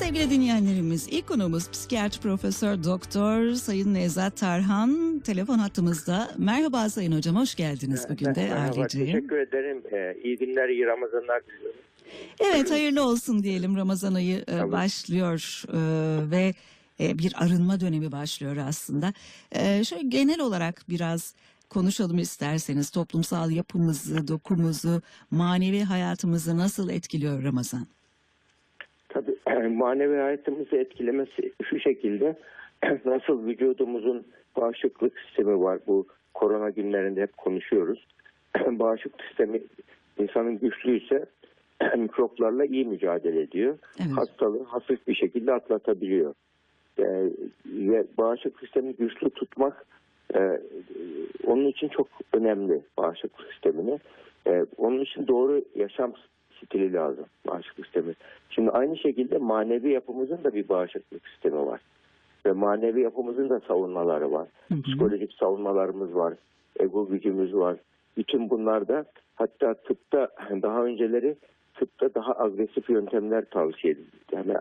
Sevgili dinleyenlerimiz, ilk konumuz psikiyatri profesör doktor Sayın Nevzat Tarhan telefon hattımızda. Merhaba Sayın Hocam, hoş geldiniz bugün de aileceyim. teşekkür ederim. Ee, iyi günler, iyi Ramazanlar diliyorum. Evet, hayırlı olsun diyelim. Ramazan ayı e, Tabii. başlıyor e, ve e, bir arınma dönemi başlıyor aslında. Şöyle genel olarak biraz konuşalım isterseniz. Toplumsal yapımızı, dokumuzu, manevi hayatımızı nasıl etkiliyor Ramazan? Manevi hayatımızı etkilemesi şu şekilde nasıl vücudumuzun bağışıklık sistemi var. Bu korona günlerinde hep konuşuyoruz. bağışıklık sistemi insanın güçlüyse mikroplarla iyi mücadele ediyor. Evet. Hastalığı hafif bir şekilde atlatabiliyor. Ee, ve bağışıklık sistemini güçlü tutmak e, onun için çok önemli bağışıklık sistemini. Ee, onun için doğru yaşam stili lazım bağışıklık sistemi. Şimdi aynı şekilde manevi yapımızın da bir bağışıklık sistemi var. Ve manevi yapımızın da savunmaları var. Hı hı. Psikolojik savunmalarımız var. Ego gücümüz var. Bütün bunlarda hatta tıpta daha önceleri tıpta daha agresif yöntemler tavsiye edildi. Yani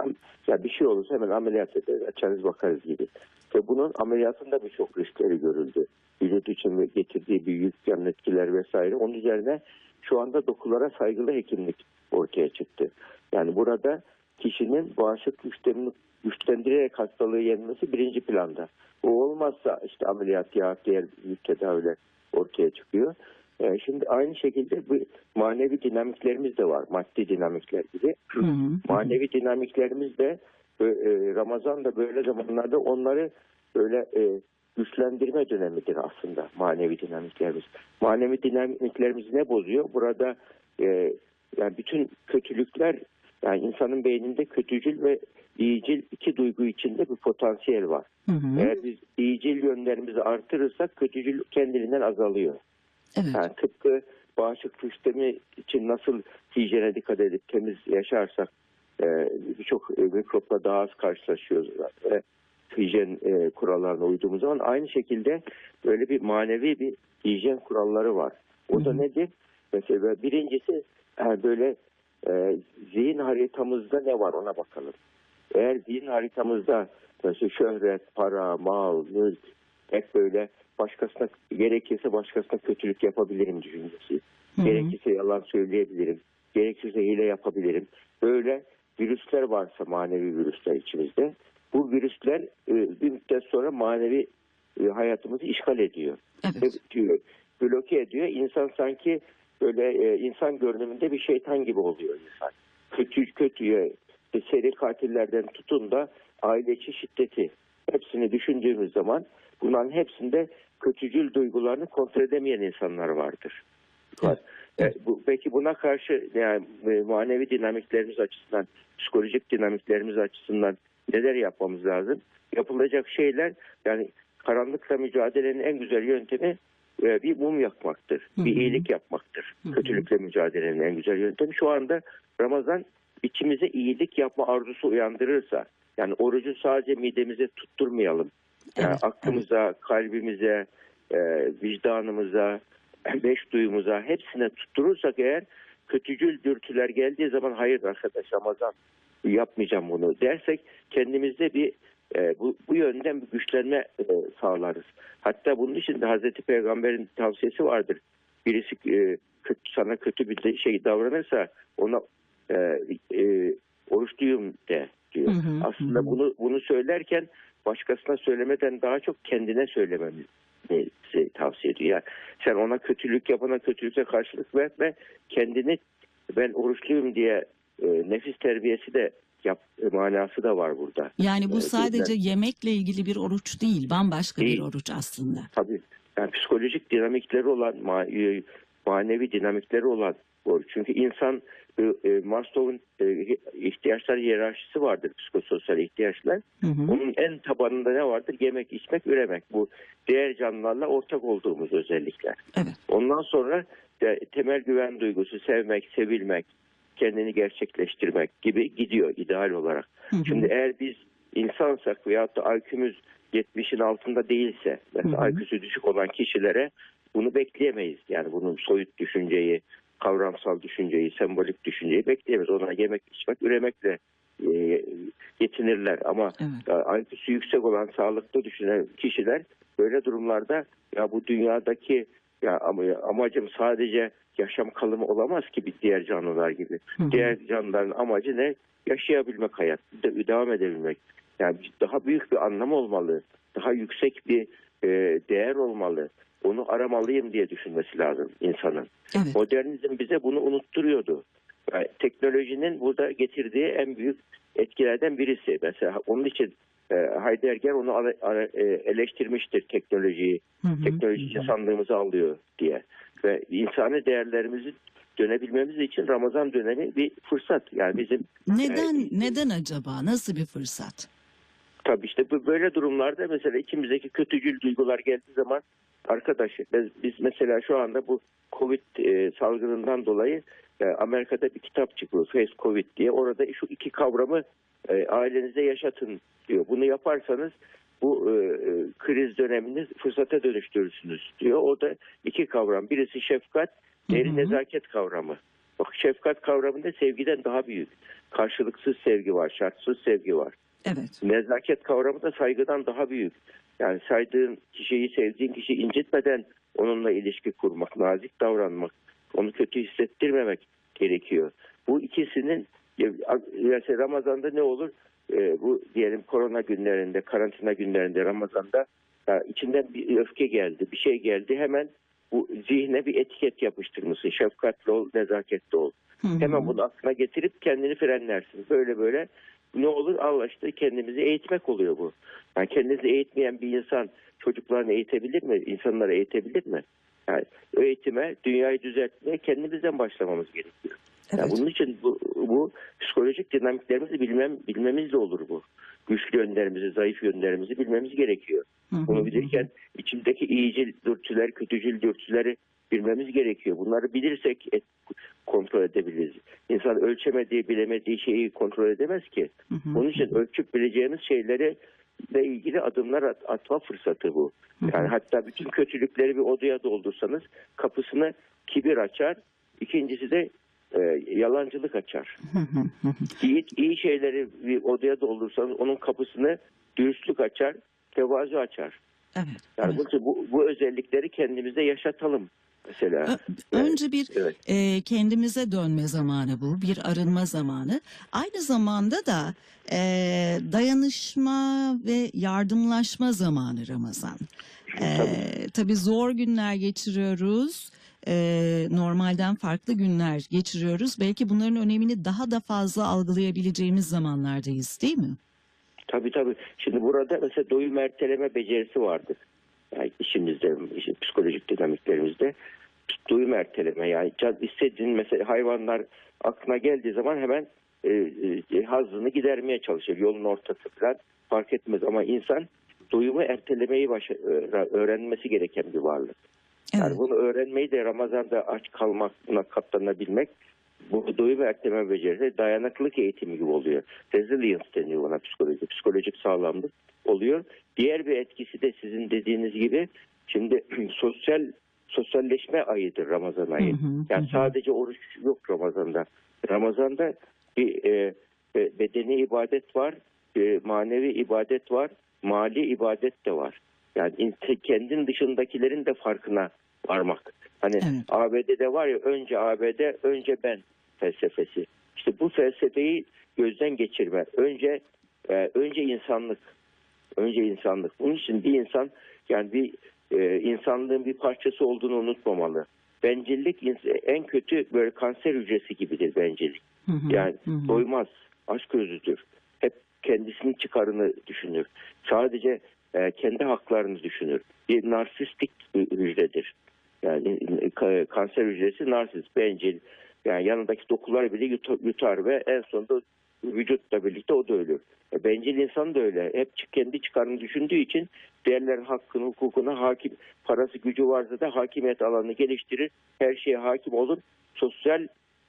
ya bir şey olursa hemen ameliyat ederiz, açarız bakarız gibi. Ve bunun ameliyatında birçok riskleri görüldü. Vücut için getirdiği bir yük, yan etkiler vesaire. Onun üzerine şu anda dokulara saygılı hekimlik ortaya çıktı. Yani burada kişinin bağışıklık sistemini güçlendirerek hastalığı yenmesi birinci planda. O olmazsa işte ameliyat ya diğer büyük tedaviler ortaya çıkıyor. Ee, şimdi aynı şekilde bu manevi dinamiklerimiz de var. Maddi dinamikler gibi. Hı hı. Manevi dinamiklerimiz de e, e, Ramazan'da böyle zamanlarda onları böyle e, güçlendirme dönemidir aslında manevi dinamiklerimiz. Manevi dinamiklerimizi ne bozuyor? Burada e, yani bütün kötülükler yani insanın beyninde kötücül ve iyicil iki duygu içinde bir potansiyel var. Hı hı. Eğer biz iyicil yönlerimizi artırırsak kötücül kendiliğinden azalıyor. Evet. Yani tıpkı bağışıklık sistemi için nasıl hijyene dikkat edip temiz yaşarsak e, birçok e, mikropla daha az karşılaşıyoruz. E, hijyen e, kurallarına uyduğumuz zaman aynı şekilde böyle bir manevi bir hijyen kuralları var. O da nedir? Mesela birincisi e, böyle e, zihin haritamızda ne var ona bakalım. Eğer zihin haritamızda mesela şöhret, para, mal, mülk hep böyle başkasına gerekirse başkasına kötülük yapabilirim düşüncesi. Gerekirse yalan söyleyebilirim. Gerekirse hile yapabilirim. Böyle virüsler varsa manevi virüsler içimizde bu virüsler e, bir müddet sonra manevi e, hayatımızı işgal ediyor. Evet. Ve diyor, bloke ediyor. İnsan sanki böyle e, insan görünümünde bir şeytan gibi oluyor insan. Kötü kötüye seri katillerden tutun da aile içi şiddeti hepsini düşündüğümüz zaman bunların hepsinde kötücül duygularını kontrol edemeyen insanlar vardır. Var. E, bu, peki buna karşı yani manevi dinamiklerimiz açısından, psikolojik dinamiklerimiz açısından neler yapmamız lazım? Yapılacak şeyler yani karanlıkla mücadelenin en güzel yöntemi e, bir mum yakmaktır. Hı hı. Bir iyilik yapmaktır. Hı hı. Kötülükle mücadelenin en güzel yöntemi. Şu anda Ramazan içimize iyilik yapma arzusu uyandırırsa yani orucu sadece midemize tutturmayalım. Yani Evet, aklımıza, kalbimize, e, vicdanımıza, beş duyumuza hepsine tutturursak eğer kötücül dürtüler geldiği zaman hayır arkadaş Ramazan yapmayacağım bunu dersek kendimizde bir e, bu, bu yönden bir güçlenme e, sağlarız. Hatta bunun için de Hazreti Peygamber'in tavsiyesi vardır. Birisi e, kötü, sana kötü bir şey davranırsa ona e, e, oruçluyum de diyor. Hı hı, Aslında hı bunu bunu söylerken başkasına söylemeden daha çok kendine söylememizi tavsiye ediyor. Yani sen ona kötülük yapana kötülükle karşılık verme. Kendini ben oruçluyum diye e, nefis terbiyesi de yap e, manası da var burada. Yani bu Evet, sadece yemekle ilgili bir oruç değil, bambaşka bir Değil. oruç aslında. Tabii. Yani psikolojik dinamikleri olan, ma- e, manevi dinamikleri olan oruç. Çünkü insan e, e, Maslow'un e, ihtiyaçlar hiyerarşisi vardır, psikososyal ihtiyaçlar. Hı hı. Onun en tabanında ne vardır? Yemek, içmek, üremek. Bu diğer canlılarla ortak olduğumuz özellikler. Evet. Ondan sonra de, temel güven duygusu, sevmek, sevilmek, kendini gerçekleştirmek gibi gidiyor ideal olarak. Hı hı. Şimdi eğer biz insansak veyahut da IQ'müz 70'in altında değilse, mesela Hı hı. IQ'su düşük olan kişilere bunu bekleyemeyiz. Yani bunun soyut düşünceyi, kavramsal düşünceyi, sembolik düşünceyi bekleyemeyiz. Ona yemek, içmek, üremekle e, yetinirler ama Evet. IQ'su yüksek olan sağlıklı düşünen kişiler böyle durumlarda ya bu dünyadaki ya ama amacım sadece yaşam kalımı olamaz ki bir diğer canlılar gibi. Hı hı. Diğer canlıların amacı ne? Yaşayabilmek hayat, de- devam edebilmek. Yani daha büyük bir anlam olmalı. Daha yüksek bir e, değer olmalı. Onu aramalıyım diye düşünmesi lazım insanın. Evet. Modernizm bize bunu unutturuyordu. Yani teknolojinin burada getirdiği en büyük etkilerden birisi. Mesela onun için Heidegger onu e, eleştirmiştir teknolojiyi. Hı hı. Teknoloji insanlığımızı alıyor diye. Ve insani değerlerimizi dönebilmemiz için Ramazan dönemi bir fırsat. Yani bizim Neden Evet. neden acaba? Nasıl bir fırsat? Tabii işte bu böyle durumlarda mesela içimizdeki kötücül duygular geldiği zaman arkadaş biz, biz mesela şu anda bu Covid e, salgınından dolayı e, Amerika'da bir kitap çıkıyor Face Covid diye. Orada şu iki kavramı e, ailenize yaşatın diyor. Bunu yaparsanız bu e, e, kriz dönemini fırsata dönüştürürsünüz diyor. O da iki kavram. Birisi şefkat, diğeri nezaket kavramı. Bak şefkat kavramında sevgiden daha büyük. Karşılıksız sevgi var, şartsız sevgi var. Evet. Nezaket kavramı da saygıdan daha büyük. Yani saydığın kişiyi, sevdiğin kişiyi incitmeden onunla ilişki kurmak, nazik davranmak, onu kötü hissettirmemek gerekiyor. Bu ikisinin Ramazan'da ne olur? Ee, bu diyelim korona günlerinde, karantina günlerinde Ramazan'da ya içinden bir öfke geldi, bir şey geldi. Hemen bu zihne bir etiket yapıştırmışsın. Şefkatli ol, nezaketli ol. Hı hı. Hemen bunu aklına getirip kendini frenlersin. Böyle böyle ne olur Allah işte kendimizi eğitmek oluyor bu. Yani kendinizi eğitmeyen bir insan çocuklarını eğitebilir mi? İnsanları eğitebilir mi? Yani eğitime, dünyayı düzeltmeye kendimizden başlamamız gerekiyor. Yani Evet. bunun için bu, bu psikolojik dinamiklerimizi bilmem, bilmemizle olur bu. Güçlü yönlerimizi, zayıf yönlerimizi bilmemiz gerekiyor. Hı hı. Bunu bilirken içimdeki iyicil dürtüler, kötücül dürtüleri bilmemiz gerekiyor. Bunları bilirsek et- kontrol edebiliriz. İnsan ölçemediği, bilemediği şeyi kontrol edemez ki. Hı hı. Onun için ölçüp bileceğimiz şeyleri ilgili adımlar at- atma fırsatı bu. Yani hatta bütün kötülükleri bir odaya doldursanız kapısını kibir açar. İkincisi de e, yalancılık açar. Hı hı hı hı. İyi, iyi şeyleri bir odaya doldursanız onun kapısını dürüstlük açar, tevazu açar. Evet. Yani evet. bu, bu özellikleri kendimize yaşatalım mesela. Ö- Önce bir Evet. e, kendimize dönme zamanı bu, bir arınma zamanı. Aynı zamanda da e, dayanışma ve yardımlaşma zamanı Ramazan. E, tabii zor günler geçiriyoruz. E, normalden farklı günler geçiriyoruz. Belki bunların önemini daha da fazla algılayabileceğimiz zamanlardayız değil mi? Tabii tabii. Şimdi burada mesela doyum erteleme becerisi vardır. Yani işimizde, işin psikolojik dinamiklerimizde doyum erteleme yani can istediğin mesela hayvanlar aklına geldiği zaman hemen e, e, hazını gidermeye çalışır. Yolun ortası falan fark etmez ama insan doyumu ertelemeyi başa, ö- öğrenmesi gereken bir varlık. Evet. Yani bunu öğrenmeyi de Ramazan'da aç kalmakla katlanabilmek bu doyum erteleme becerisi dayanıklılık eğitimi gibi oluyor. Resilience deniyor ona psikoloji, psikolojik sağlamlık oluyor. Diğer bir etkisi de sizin dediğiniz gibi şimdi sosyal sosyalleşme ayıdır Ramazan ayı. Hı hı, yani hı sadece oruç yok Ramazan'da. Ramazan'da bir e, be- bedeni ibadet var, e, manevi ibadet var, mali ibadet de var. Yani in- kendin dışındakilerin de farkına varmak. Hani Evet. ABD'de var ya önce ABD, önce ben felsefesi. İşte bu felsefeyi gözden geçirme. Önce e, önce insanlık. Önce insanlık. Bunun için bir insan yani bir e, insanlığın bir parçası olduğunu unutmamalı. Bencillik en kötü böyle kanser hücresi gibidir bencillik. Hı hı, Yani hı doymaz, açgözlüdür. Hep kendisinin çıkarını düşünür. Sadece e, kendi haklarını düşünür. Bir narsistik hücredir. Yani ka- kanser hücresi narsist, bencil. Yani yanındaki dokuları bile yut- yutar ve en sonunda vücutla birlikte o da ölür. E, bencil insan da öyle. Hep kendi çıkarını düşündüğü için diğerlerin hakkını, hukukuna hakim, parası gücü varsa da hakimiyet alanını geliştirir. Her şeye hakim olur. Sosyal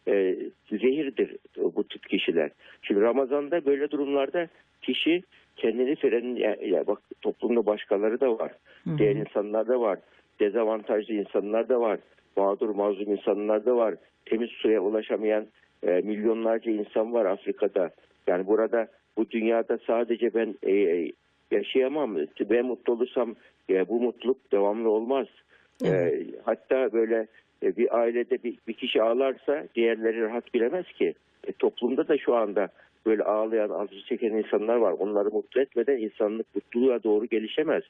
e, zehirdir bu tip kişiler. Şimdi Ramazan'da böyle durumlarda kişi kendini fren ya, ya bak toplumda başkaları da var. Hı hı. Diğer insanlar da var. Dezavantajlı insanlar da var. Mağdur mazlum insanlar da var. Temiz suya ulaşamayan e, milyonlarca insan var Afrika'da. Yani burada bu dünyada sadece ben e, e, yaşayamam. Ben mutlu olursam e, bu mutluluk devamlı olmaz. E, hatta böyle e, bir ailede bir, bir kişi ağlarsa diğerleri rahat bilemez ki. E, toplumda da şu anda böyle ağlayan, acı çeken insanlar var. Onları mutlu etmeden insanlık mutluluğa doğru gelişemez.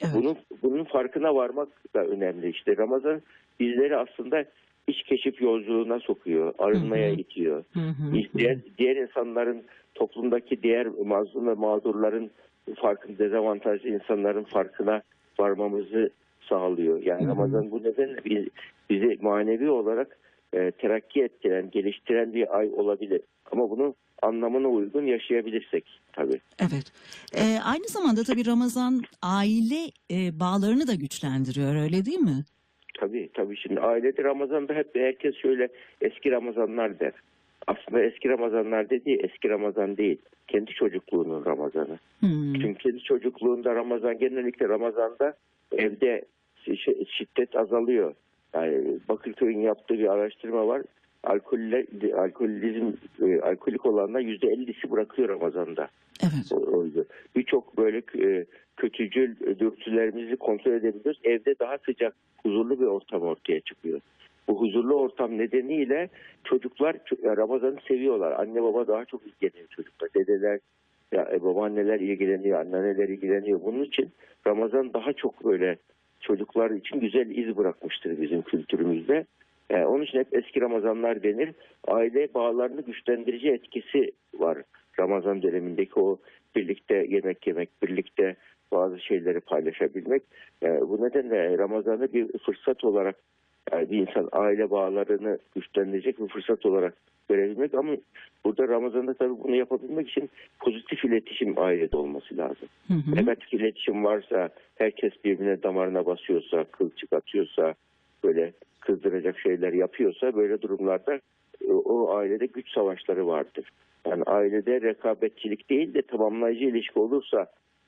Evet. Bunun bunun farkına varmak da önemli. İşte Ramazan bizleri aslında iç keşif yolculuğuna sokuyor, arınmaya Hı hı. itiyor. Hı hı. Diğer, diğer insanların toplumdaki diğer mazlum ve mağdurların farkın dezavantajlı insanların farkına varmamızı sağlıyor. Yani Hı hı. Ramazan bu nedenle biz- bizi manevi olarak e, terakki ettiren, geliştiren bir ay olabilir. Ama bunu anlamına uygun yaşayabilirsek tabii. Evet. Ee, aynı zamanda tabii Ramazan aile e, bağlarını da güçlendiriyor öyle değil mi? Tabii tabii şimdi ailede Ramazan'da hep herkes şöyle eski Ramazanlar der. Aslında eski Ramazanlar dediği eski Ramazan değil. Kendi çocukluğunun Ramazanı. Hmm. Çünkü kendi çocukluğunda Ramazan genellikle Ramazan'da evde şi- şiddet azalıyor. Yani Bakırköy'ün yaptığı bir araştırma var. Alkolle, alkolizm, e, alkolik olanlar yüzde ellisi bırakıyor Ramazan'da. Evet. O- oydu. Birçok böyle e, kötücül dürtülerimizi kontrol edebiliyoruz. Evde daha sıcak, huzurlu bir ortam ortaya çıkıyor. Bu huzurlu ortam nedeniyle çocuklar ço- Ramazan'ı seviyorlar. Anne baba daha çok ilgileniyor çocuklar. Dedeler, ya, e, babaanneler ilgileniyor, anneanneler ilgileniyor. Bunun için Ramazan daha çok böyle çocuklar için güzel iz bırakmıştır bizim kültürümüzde. E, onun için hep eski Ramazanlar denir. Aile bağlarını güçlendirici etkisi var. Ramazan dönemindeki o birlikte yemek yemek, birlikte bazı şeyleri paylaşabilmek. E, bu nedenle Ramazan'ı bir fırsat olarak yani bir insan aile bağlarını güçlendirecek bir fırsat olarak görebilmek ama burada Ramazan'da tabii bunu yapabilmek için pozitif iletişim ailede olması lazım. Hı hı. Negatif iletişim varsa, herkes birbirine damarına basıyorsa, kılçık atıyorsa, böyle kızdıracak şeyler yapıyorsa böyle durumlarda e, o ailede güç savaşları vardır. Yani ailede rekabetçilik değil de tamamlayıcı ilişki olursa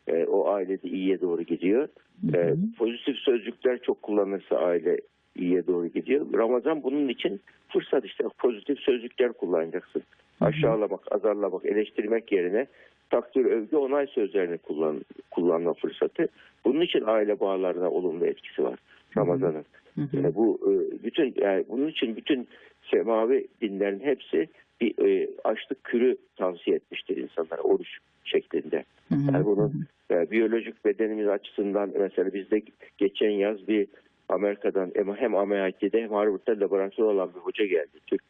e, o ailede iyiye doğru gidiyor. E, hı. pozitif sözcükler çok kullanırsa aile iyiye doğru gidiyor. Ramazan bunun için fırsat işte pozitif sözcükler kullanacaksın. Aşağılamak, azarlamak, eleştirmek yerine takdir, övgü, onay sözlerini kullan, kullanma fırsatı. Bunun için aile bağlarına olumlu etkisi var Ramazan'ın. Yani bu e, bütün yani bunun için bütün semavi dinlerin hepsi bir e, açlık kürü tavsiye etmiştir insanlara oruç şeklinde. Yani bunun e, biyolojik bedenimiz açısından mesela bizde geçen yaz bir Amerika'dan hem- hem MIT'de hem Harvard'da laboratuvar olan bir hoca geldi. Türk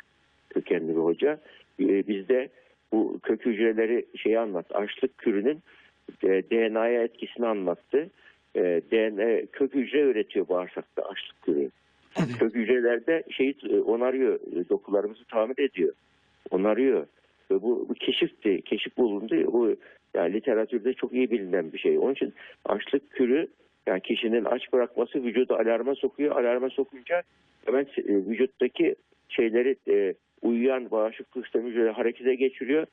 kökenli bir hoca. E, bizde bu kök hücreleri şeyi anlattı. Açlık kürünün e, DNA'ya etkisini anlattı. E, DNA kök hücre üretiyor bağırsakta açlık kürü. Evet. Kök hücrelerde şeyi e, onarıyor, e, dokularımızı tamir ediyor. Onarıyor. Ve bu, bu keşifti, keşif bulundu. Bu yani literatürde çok iyi bilinen bir şey. Onun için açlık kürü yani kişinin aç bırakması vücudu alarma sokuyor. Alarma sokunca hemen e, vücuttaki şeyleri e, uyuyan bağışıklık sistemi harekete geçiriyor.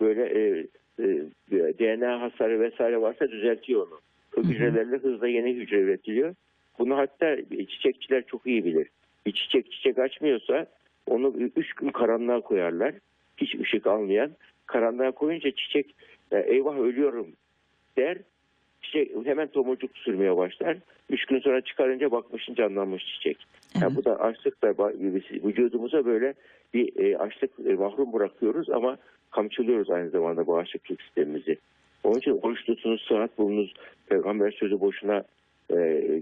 Böyle e, e, DNA hasarı vesaire varsa düzeltiyor onu. Kök hücrelerle hızla yeni hücre üretiliyor. Bunu hatta çiçekçiler çok iyi bilir. Bir çiçek çiçek açmıyorsa onu üç gün karanlığa koyarlar. Hiç ışık almayan. Karanlığa koyunca çiçek e, eyvah ölüyorum der. Çiçek hemen tomurcuk sürmeye başlar. Üç gün sonra çıkarınca bakmışın canlanmış çiçek. Yani Evet. bu da açlıkla vücudumuza böyle bir e, açlık e, mahrum bırakıyoruz ama kamçılıyoruz aynı zamanda bağışıklık sistemimizi. Onun için oruç tutunuz, sıhhat bulunuz, peygamber sözü boşuna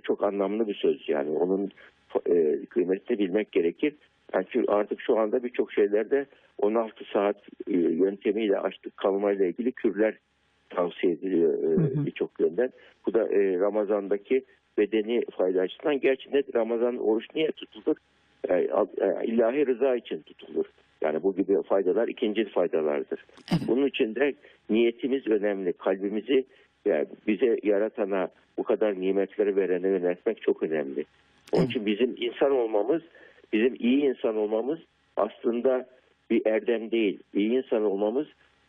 çok anlamlı bir söz yani. Onun kıymetini bilmek gerekir. Yani çünkü artık şu anda birçok şeylerde 16 saat e, yöntemiyle açlık kalmayla ilgili kürler tavsiye ediliyor e, birçok yönden. Bu da e, Ramazan'daki bedeni fayda açısından. Gerçi net Ramazan oruç niye tutulur? İlahi rıza için tutulur. Yani bu gibi faydalar ikinci faydalardır. Evet. Bunun için de niyetimiz önemli. Kalbimizi yani bize yaratana bu kadar nimetleri verene yöneltmek çok önemli. Onun Evet. için bizim insan olmamız, bizim iyi insan olmamız aslında bir erdem değil. İyi insan olmamız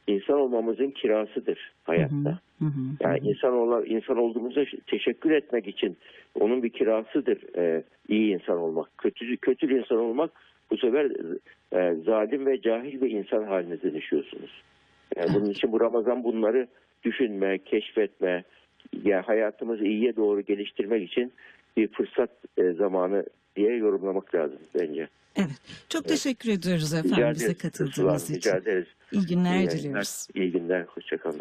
insan olmamızın kirasıdır hayatta. Hı hı. Yani insan olan insan olduğumuza teşekkür etmek için onun bir kirasıdır e, iyi insan olmak. Kötü kötü insan olmak bu sefer e, zalim ve cahil bir insan haline dönüşüyorsunuz. Yani bunun için bu Ramazan bunları düşünme, keşfetme, ya hayatımızı iyiye doğru geliştirmek için bir fırsat e, zamanı diye yorumlamak lazım bence. Evet. Çok teşekkür ediyoruz Rica efendim bize ederiz. katıldığınız için. Rica ederiz. İyi günler İyi diliyoruz. İyi günler. Hoşçakalın.